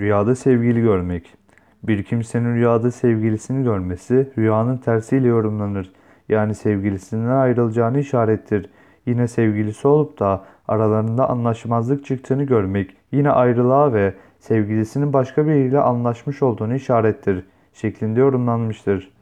Rüyada sevgili görmek. Bir kimsenin rüyada sevgilisini görmesi rüyanın tersiyle yorumlanır. Yani sevgilisinden ayrılacağını işarettir. Yine sevgilisi olup da aralarında anlaşmazlık çıktığını görmek yine ayrılığa ve sevgilisinin başka biriyle anlaşmış olduğunu işarettir şeklinde yorumlanmıştır.